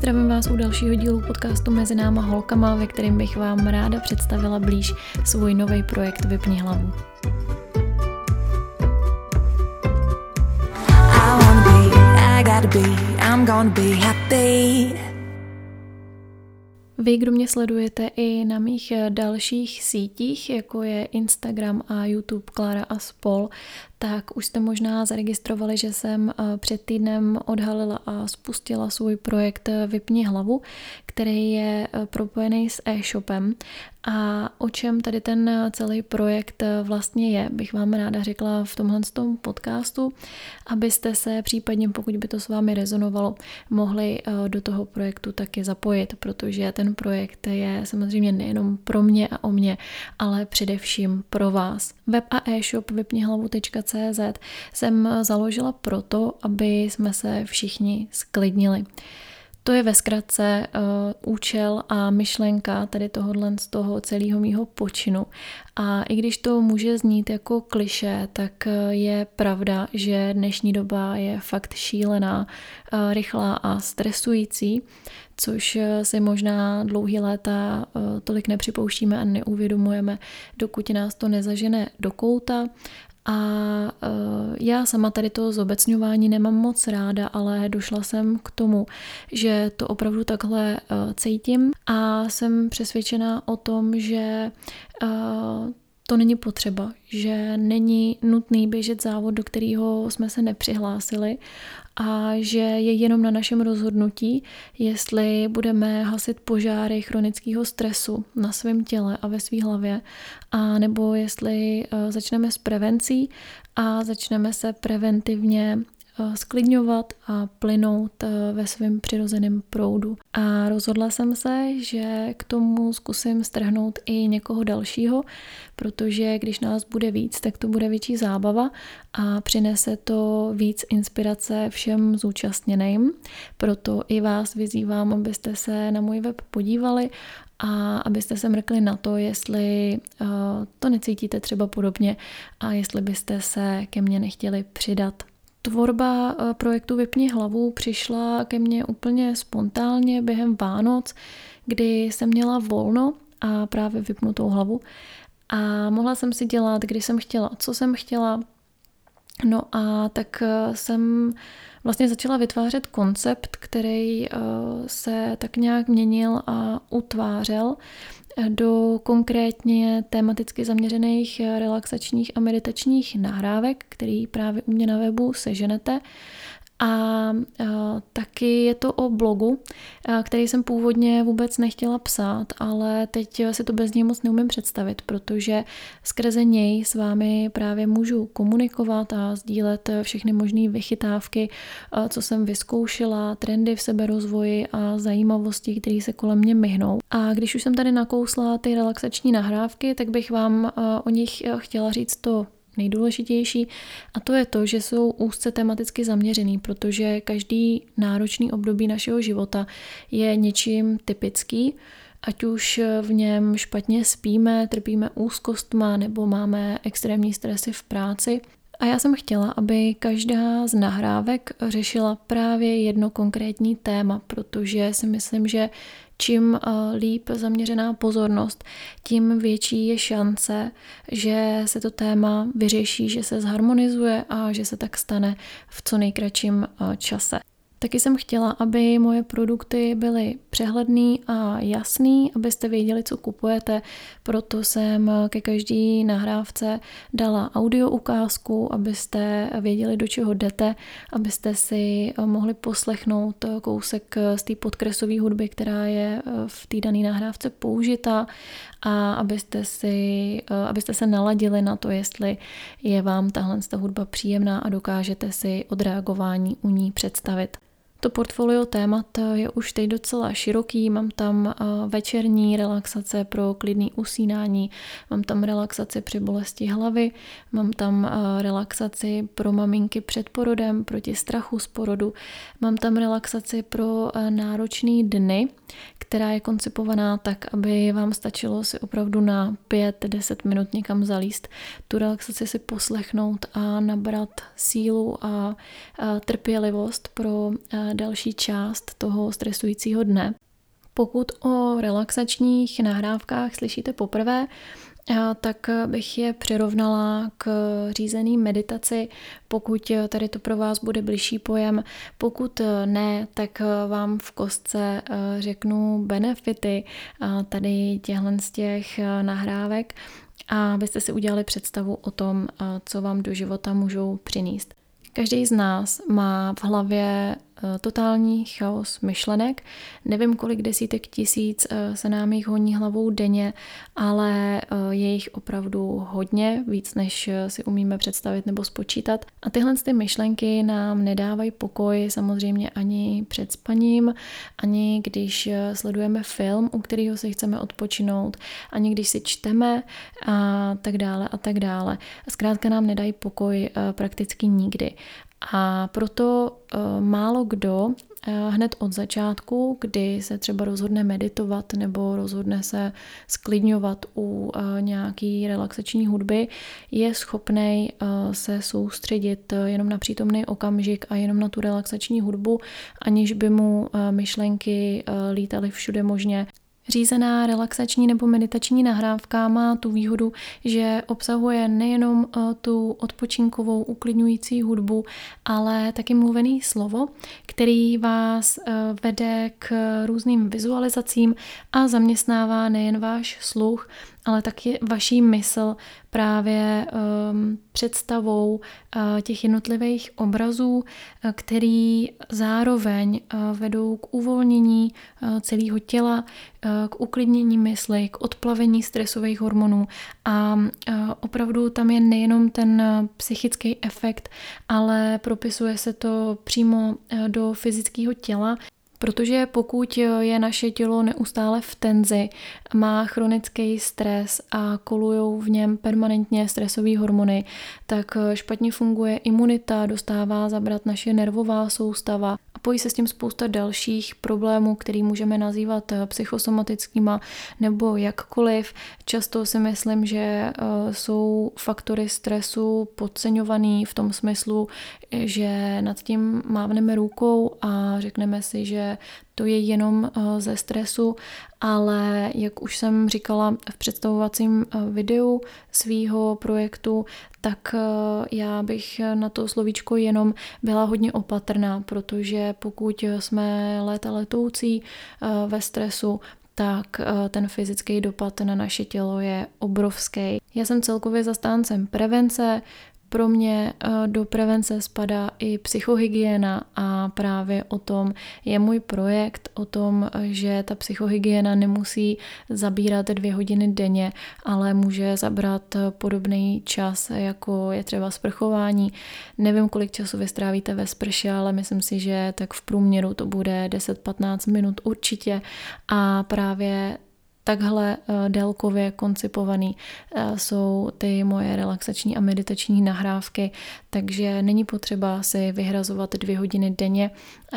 zdravím vás u dalšího dílu podcastu Mezi náma holkama, ve kterém bych vám ráda představila blíž svůj nový projekt Vypni hlavu. Vy, kdo mě sledujete i na mých dalších sítích, jako je Instagram a YouTube Klara a spol, tak už jste možná zaregistrovali, že jsem eh, před týdnem odhalila a spustila svůj projekt eh, Vypni hlavu, který je eh, propojený s e-shopem. A o čem tady ten celý projekt vlastně je, bych vám ráda řekla v tomhle tom podcastu, abyste se případně, pokud by to s vámi rezonovalo, mohli do toho projektu taky zapojit, protože ten projekt je samozřejmě nejenom pro mě a o mě, ale především pro vás. Web a e-shop vypnihlavu.cz CZ jsem založila proto, aby jsme se všichni sklidnili. To je ve zkratce uh, účel a myšlenka tady tohohle z toho celého mýho počinu. A i když to může znít jako kliše, tak uh, je pravda, že dnešní doba je fakt šílená, uh, rychlá a stresující, což si možná dlouhý léta tolik nepřipouštíme a neuvědomujeme, dokud nás to nezažene do kouta a uh, já sama tady to zobecňování nemám moc ráda, ale došla jsem k tomu, že to opravdu takhle uh, cítím. A jsem přesvědčená o tom, že uh, to není potřeba, že není nutný běžet závod, do kterého jsme se nepřihlásili a že je jenom na našem rozhodnutí, jestli budeme hasit požáry chronického stresu na svém těle a ve své hlavě, a nebo jestli eh, začneme s prevencí a začneme se preventivně sklidňovat a plynout eh, ve svém přirozeném proudu. A rozhodla jsem se, že k tomu zkusím strhnout i někoho dalšího, protože když nás bude víc, tak to bude větší zábava a přinese to víc inspirace všem zúčastněným. Proto i vás vyzývám, abyste se na můj web podívali a abyste se mrkli na to, jestli uh, to necítíte třeba podobně a jestli byste se ke mně nechtěli přidat. Tvorba eh, projektu Vypni hlavu přišla ke mně úplně spontánně během Vánoc, kdy jsem měla volno a právě vypnutou hlavu a mohla jsem si dělat, kdy jsem chtěla, co jsem chtěla. No a tak eh, jsem vlastně začala vytvářet koncept, který eh, se tak nějak měnil a utvářel do konkrétně tematicky zaměřených relaxačních a meditačních nahrávek, který právě u mě na webu seženete. A, a taky je to o blogu, a, který jsem původně vůbec nechtěla psát, ale teď si to bez něj moc neumím představit, protože skrze něj s vámi právě můžu komunikovat a sdílet všechny možné vychytávky, a, co jsem vyzkoušela, trendy v seberozvoji a zajímavosti, které se kolem mě myhnou. A když už jsem tady nakousla ty relaxační nahrávky, tak bych vám o nich chtěla říct to nejdůležitější a to je to, že jsou úzce tematicky zaměřený, protože každý náročný období našeho života je něčím typický, ať už v něm špatně spíme, trpíme úzkostma nebo máme extrémní stresy v práci. A já jsem chtěla, aby každá z nahrávek řešila právě jedno konkrétní téma, protože si myslím, že čím eh, líp zaměřená pozornost, tím větší je šance, že se to téma vyřeší, že se zharmonizuje a že se tak stane v co nejkratším eh, čase. Taky jsem chtěla, aby moje produkty byly přehledný a jasný, abyste věděli, co kupujete, proto jsem ke každý nahrávce dala audio ukázku, abyste věděli, do čeho jdete, abyste si mohli poslechnout kousek z té podkresové hudby, která je v té dané nahrávce použita a abyste, si, abyste se naladili na to, jestli je vám tahle hudba příjemná a dokážete si odreagování u ní představit. To portfolio témat je už teď docela široký, mám tam eh, večerní relaxace pro klidný usínání, mám tam relaxaci při bolesti hlavy, mám tam eh, relaxaci pro maminky před porodem, proti strachu z porodu, mám tam relaxaci pro eh, náročné dny, která je koncipovaná tak, aby vám stačilo si opravdu na 5-10 minut někam zalíst, tu relaxaci si poslechnout a nabrat sílu a trpělivost pro další část toho stresujícího dne. Pokud o relaxačních nahrávkách slyšíte poprvé, tak bych je přirovnala k řízený meditaci, pokud tady to pro vás bude bližší pojem. Pokud ne, tak vám v kostce řeknu benefity tady těchto z těch nahrávek a abyste si udělali představu o tom, co vám do života můžou přinést. Každý z nás má v hlavě Eh, totální chaos myšlenek. Nevím, kolik desítek tisíc eh, se nám jich honí hlavou denně, ale eh, je jich opravdu hodně, víc než si umíme představit nebo spočítat. A tyhle ty myšlenky nám nedávají pokoj samozřejmě ani před spaním, ani když sledujeme film, u kterého si chceme odpočinout, ani když si čteme a tak dále a tak dále. Zkrátka nám nedají pokoj prakticky nikdy. A proto uh, málo kdo uh, hned od začátku, kdy se třeba rozhodne meditovat nebo rozhodne se sklidňovat u uh, nějaký relaxační hudby, je schopný se soustředit jenom na přítomný okamžik a jenom na tu relaxační hudbu, aniž by mu myšlenky lítaly všude možně Řízená relaxační nebo meditační nahrávka má tu výhodu, že obsahuje nejenom eh, tu odpočinkovou uklidňující hudbu, ale taky mluvený slovo, který vás eh, vede k různým vizualizacím a zaměstnává nejen váš sluch, ale taky vaší mysl právě um, představou uh, těch jednotlivých obrazů, uh, který zároveň uh, vedou k uvolnění uh, celého těla, uh, k uklidnění mysli, k odplavení stresových hormonů. A uh, opravdu tam je nejenom ten psychický efekt, ale propisuje se to přímo uh, do fyzického těla, Protože pokud je naše tělo neustále v tenzi, má chronický stres a kolují v něm permanentně stresové hormony, tak špatně funguje imunita, dostává zabrat naše nervová soustava pojí se s tím spousta dalších problémů, který můžeme nazývat psychosomatickýma nebo jakkoliv. Často si myslím, že eh, jsou faktory stresu podceňovaný v tom smyslu, že nad tím mávneme rukou a řekneme si, že to je jenom eh, ze stresu, ale jak už jsem říkala v představovacím eh, videu svýho projektu, tak eh, já bych na to slovíčko jenom byla hodně opatrná, protože pokud jsme léta letoucí ve stresu, tak ten fyzický dopad na naše tělo je obrovský. Já jsem celkově zastáncem prevence, pro mě eh, do prevence spadá i psychohygiena a právě o tom je můj projekt, o tom, že ta psychohygiena nemusí zabírat dvě hodiny denně, ale může zabrat podobný čas, jako je třeba sprchování. Nevím, kolik času vy strávíte ve sprše, ale myslím si, že tak v průměru to bude 10-15 minut určitě a právě takhle eh, délkově koncipovaný eh, jsou ty moje relaxační a meditační nahrávky, takže není potřeba si vyhrazovat dvě hodiny denně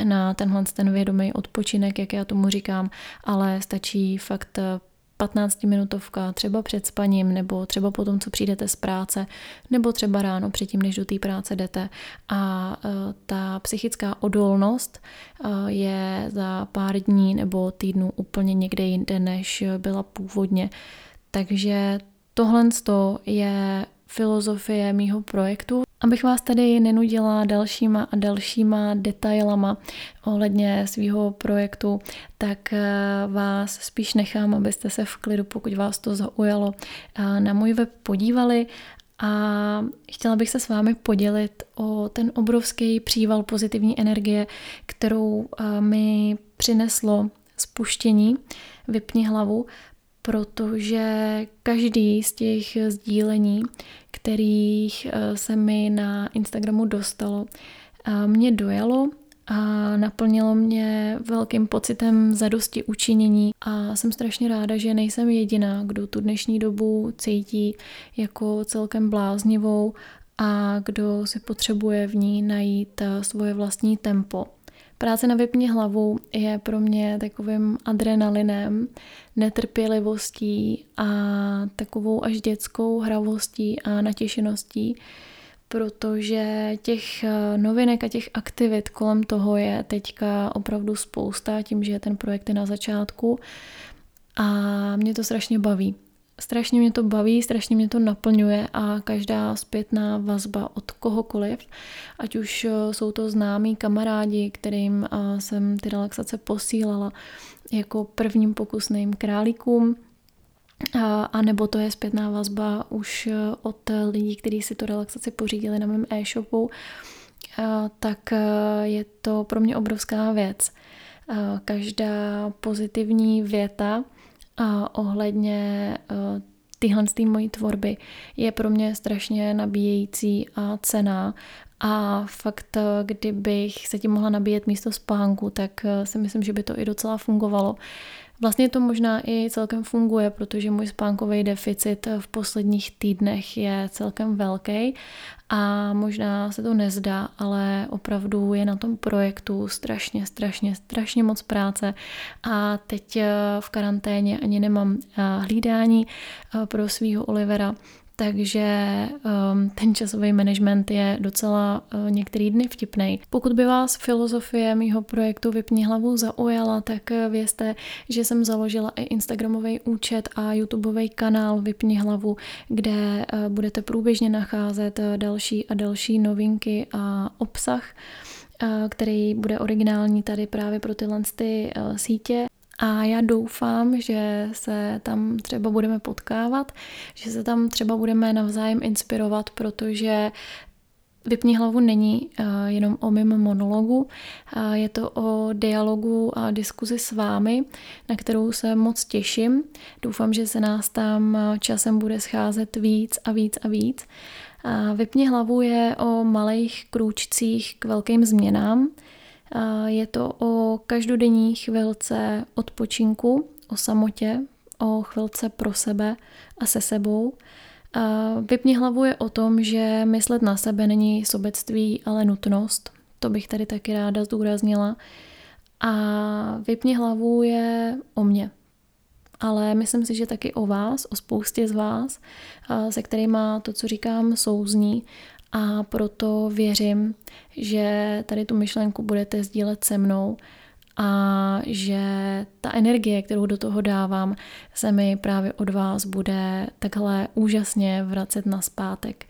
na tenhle ten vědomý odpočinek, jak já tomu říkám, ale stačí fakt eh, 15-minutovka třeba před spaním, nebo třeba potom, co přijdete z práce, nebo třeba ráno předtím, než do té práce jdete. A e, ta psychická odolnost e, je za pár dní nebo týdnů úplně někde jinde, než byla původně. Takže tohle je filozofie mýho projektu. Abych vás tady nenudila dalšíma a dalšíma detailama ohledně svého projektu, tak eh, vás spíš nechám, abyste se v klidu, pokud vás to zaujalo, eh, na můj web podívali. A chtěla bych se s vámi podělit o ten obrovský příval pozitivní energie, kterou eh, mi přineslo spuštění Vypni hlavu, protože každý z těch sdílení, kterých eh, se mi na Instagramu dostalo, eh, mě dojalo a naplnilo mě velkým pocitem zadosti učinění a jsem strašně ráda, že nejsem jediná, kdo tu dnešní dobu cítí jako celkem bláznivou a kdo si potřebuje v ní najít eh, svoje vlastní tempo. Práce na vypni hlavu je pro mě takovým adrenalinem, netrpělivostí a takovou až dětskou hravostí a natěšeností, protože těch eh, novinek a těch aktivit kolem toho je teďka opravdu spousta, tím, že ten projekt je na začátku a mě to strašně baví. Strašně mě to baví, strašně mě to naplňuje a každá zpětná vazba od kohokoliv, ať už eh, jsou to známí kamarádi, kterým eh, jsem ty relaxace posílala jako prvním pokusným králíkům, a nebo to je zpětná vazba už eh, od lidí, kteří si tu relaxaci pořídili na mém e-shopu, tak je to pro mě obrovská věc. Každá pozitivní věta ohledně tyhle z mojí tvorby je pro mě strašně nabíjející a cená a fakt, kdybych se tím mohla nabíjet místo spánku, tak si myslím, že by to i docela fungovalo. Vlastně to možná i celkem funguje, protože můj spánkový deficit v posledních týdnech je celkem velký a možná se to nezdá, ale opravdu je na tom projektu strašně, strašně, strašně moc práce. A teď v karanténě ani nemám hlídání pro svého Olivera, takže um, ten časový management je docela uh, některý dny vtipný. Pokud by vás filozofie mýho projektu Vypni hlavu zaujala, tak uh, vězte, že jsem založila i Instagramový účet a YouTubeový kanál Vypni hlavu, kde uh, budete průběžně nacházet další a další novinky a obsah který bude originální tady právě pro tyhle ty sítě. A já doufám, že se tam třeba budeme potkávat, že se tam třeba budeme navzájem inspirovat, protože Vypni hlavu není uh, jenom o mém monologu, uh, je to o dialogu a diskuzi s vámi, na kterou se moc těším. Doufám, že se nás tam časem bude scházet víc a víc a víc. Vypni hlavu je o malých krůčcích k velkým změnám. Je to o každodenní chvilce odpočinku, o samotě, o chvilce pro sebe a se sebou. Vypni hlavu je o tom, že myslet na sebe není sobectví, ale nutnost. To bych tady taky ráda zdůraznila. A vypni hlavu je o mně. Ale myslím si, že taky o vás, o spoustě z vás, se kterými to, co říkám, souzní a proto věřím, že tady tu myšlenku budete sdílet se mnou a že ta energie, kterou do toho dávám, se mi právě od vás bude takhle úžasně vracet na zpátek.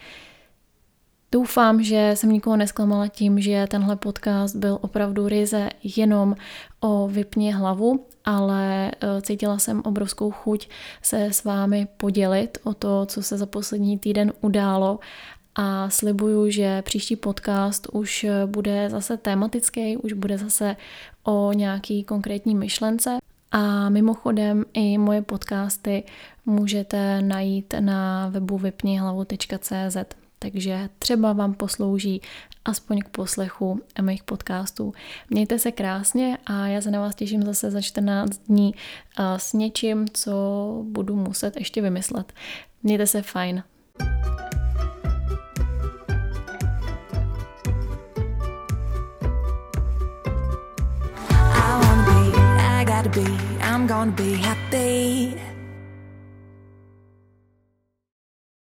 Doufám, že jsem nikoho nesklamala tím, že tenhle podcast byl opravdu ryze jenom o vypně hlavu, ale e, cítila jsem obrovskou chuť se s vámi podělit o to, co se za poslední týden událo a slibuju, že příští podcast už bude zase tematický, už bude zase o nějaký konkrétní myšlence. A mimochodem i moje podcasty můžete najít na webu vypnihlavu.cz, takže třeba vám poslouží aspoň k poslechu mých podcastů. Mějte se krásně a já se na vás těším zase za 14 dní s něčím, co budu muset ještě vymyslet. Mějte se fajn. Be, I'm gonna be happy.